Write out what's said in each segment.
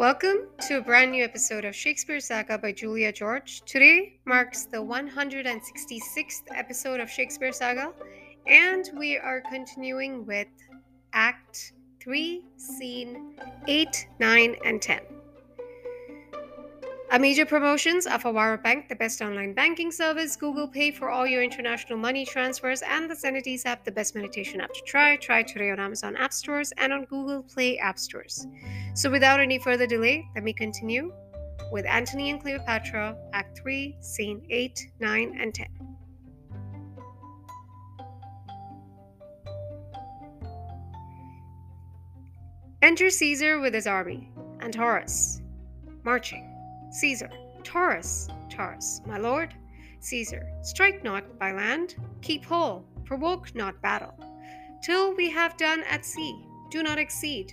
Welcome to a brand new episode of Shakespeare Saga by Julia George. Today marks the 166th episode of Shakespeare Saga, and we are continuing with Act 3, Scene 8, 9, and 10. A major promotions Alpha Bank, the best online banking service, Google Pay for all your international money transfers, and the Sanities app, the best meditation app to try. Try today on Amazon App Stores and on Google Play App Stores. So, without any further delay, let me continue with Antony and Cleopatra, Act 3, Scene 8, 9, and 10. Enter Caesar with his army, and Taurus, marching. Caesar, Taurus, Taurus, my lord. Caesar, strike not by land, keep whole, provoke not battle. Till we have done at sea, do not exceed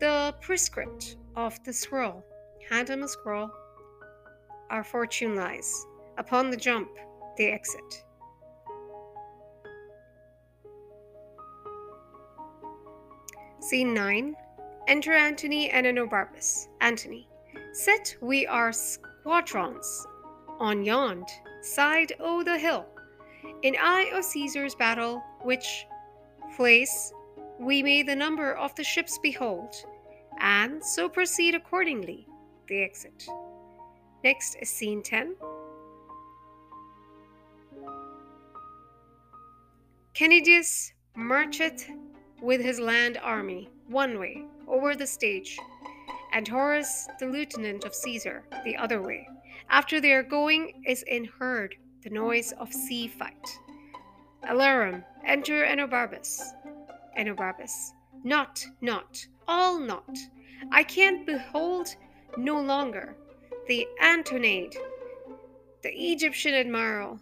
the prescript of the scroll. Hand him a scroll. Our fortune lies. Upon the jump, they exit. Scene 9 Enter Antony and Enobarbus. Antony. Set we our squadrons on yond side o' the hill, in eye of Caesar's battle, which place we may the number of the ships behold, and so proceed accordingly. The exit. Next is scene 10. Canidius marcheth with his land army one way over the stage and Taurus, the lieutenant of Caesar, the other way. After they are going, is in heard the noise of sea fight. Alarum, enter Enobarbus. Enobarbus, not, not, all not. I can't behold no longer the Antoniad, the Egyptian admiral,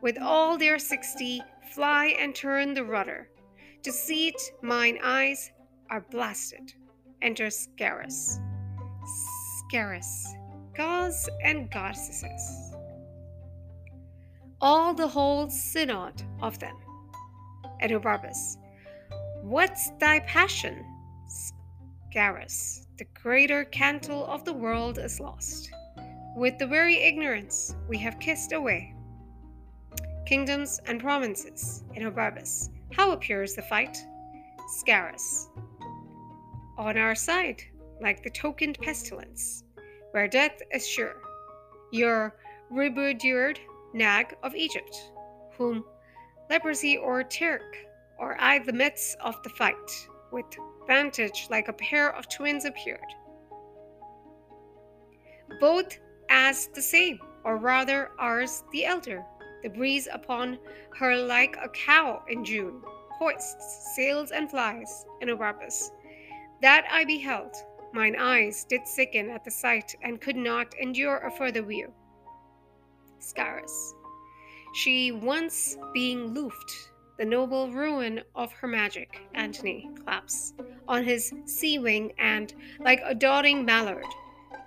with all their sixty, fly and turn the rudder. To see it, mine eyes are blasted enter Scarus. Scarus, gods and goddesses. All the whole synod of them. Enobarbus, what's thy passion? Scarus, the greater cantle of the world is lost. With the very ignorance we have kissed away. Kingdoms and provinces, Enobarbus, how appears the fight? Scarus, on our side, like the tokened pestilence, where death is sure. Your ribaudred nag of Egypt, whom leprosy or Turk, or I the midst of the fight, with vantage like a pair of twins appeared. Both as the same, or rather ours the elder, the breeze upon her like a cow in June, hoists, sails, and flies Enobarbus that I beheld, mine eyes did sicken at the sight, and could not endure a further view. Scarus. She once being loofed, the noble ruin of her magic, Antony claps on his sea wing, and, like a dotting mallard,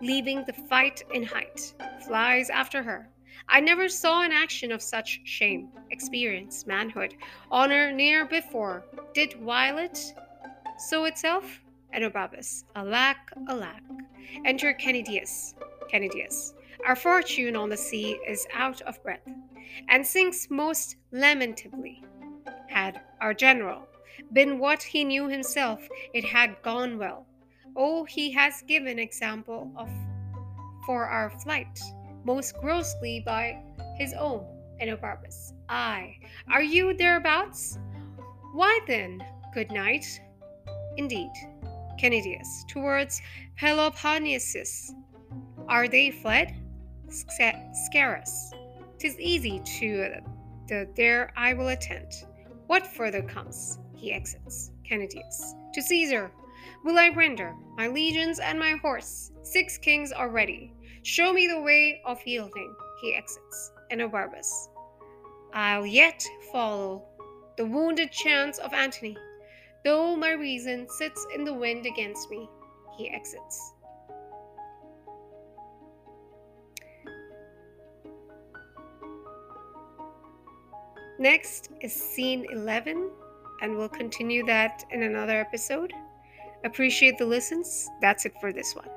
leaving the fight in height, flies after her. I never saw an action of such shame, experience, manhood, honor near before. Did Violet so itself? Enobarbus. Alack, alack. Enter Canidius. Canidius. Our fortune on the sea is out of breath, and sinks most lamentably. Had our general been what he knew himself, it had gone well. Oh, he has given example of for our flight, most grossly by his own. Enobarbus. Ay, are you thereabouts? Why then, good night. Indeed, Canidius, towards Peloponnesus. Are they fled? Scarus. Tis easy to the there I will attend. What further comes? He exits. Canidius. To Caesar will I render my legions and my horse. Six kings are ready. Show me the way of yielding. He exits. Enobarbus. I'll yet follow the wounded chance of Antony. Though my reason sits in the wind against me, he exits. Next is scene 11, and we'll continue that in another episode. Appreciate the listens. That's it for this one.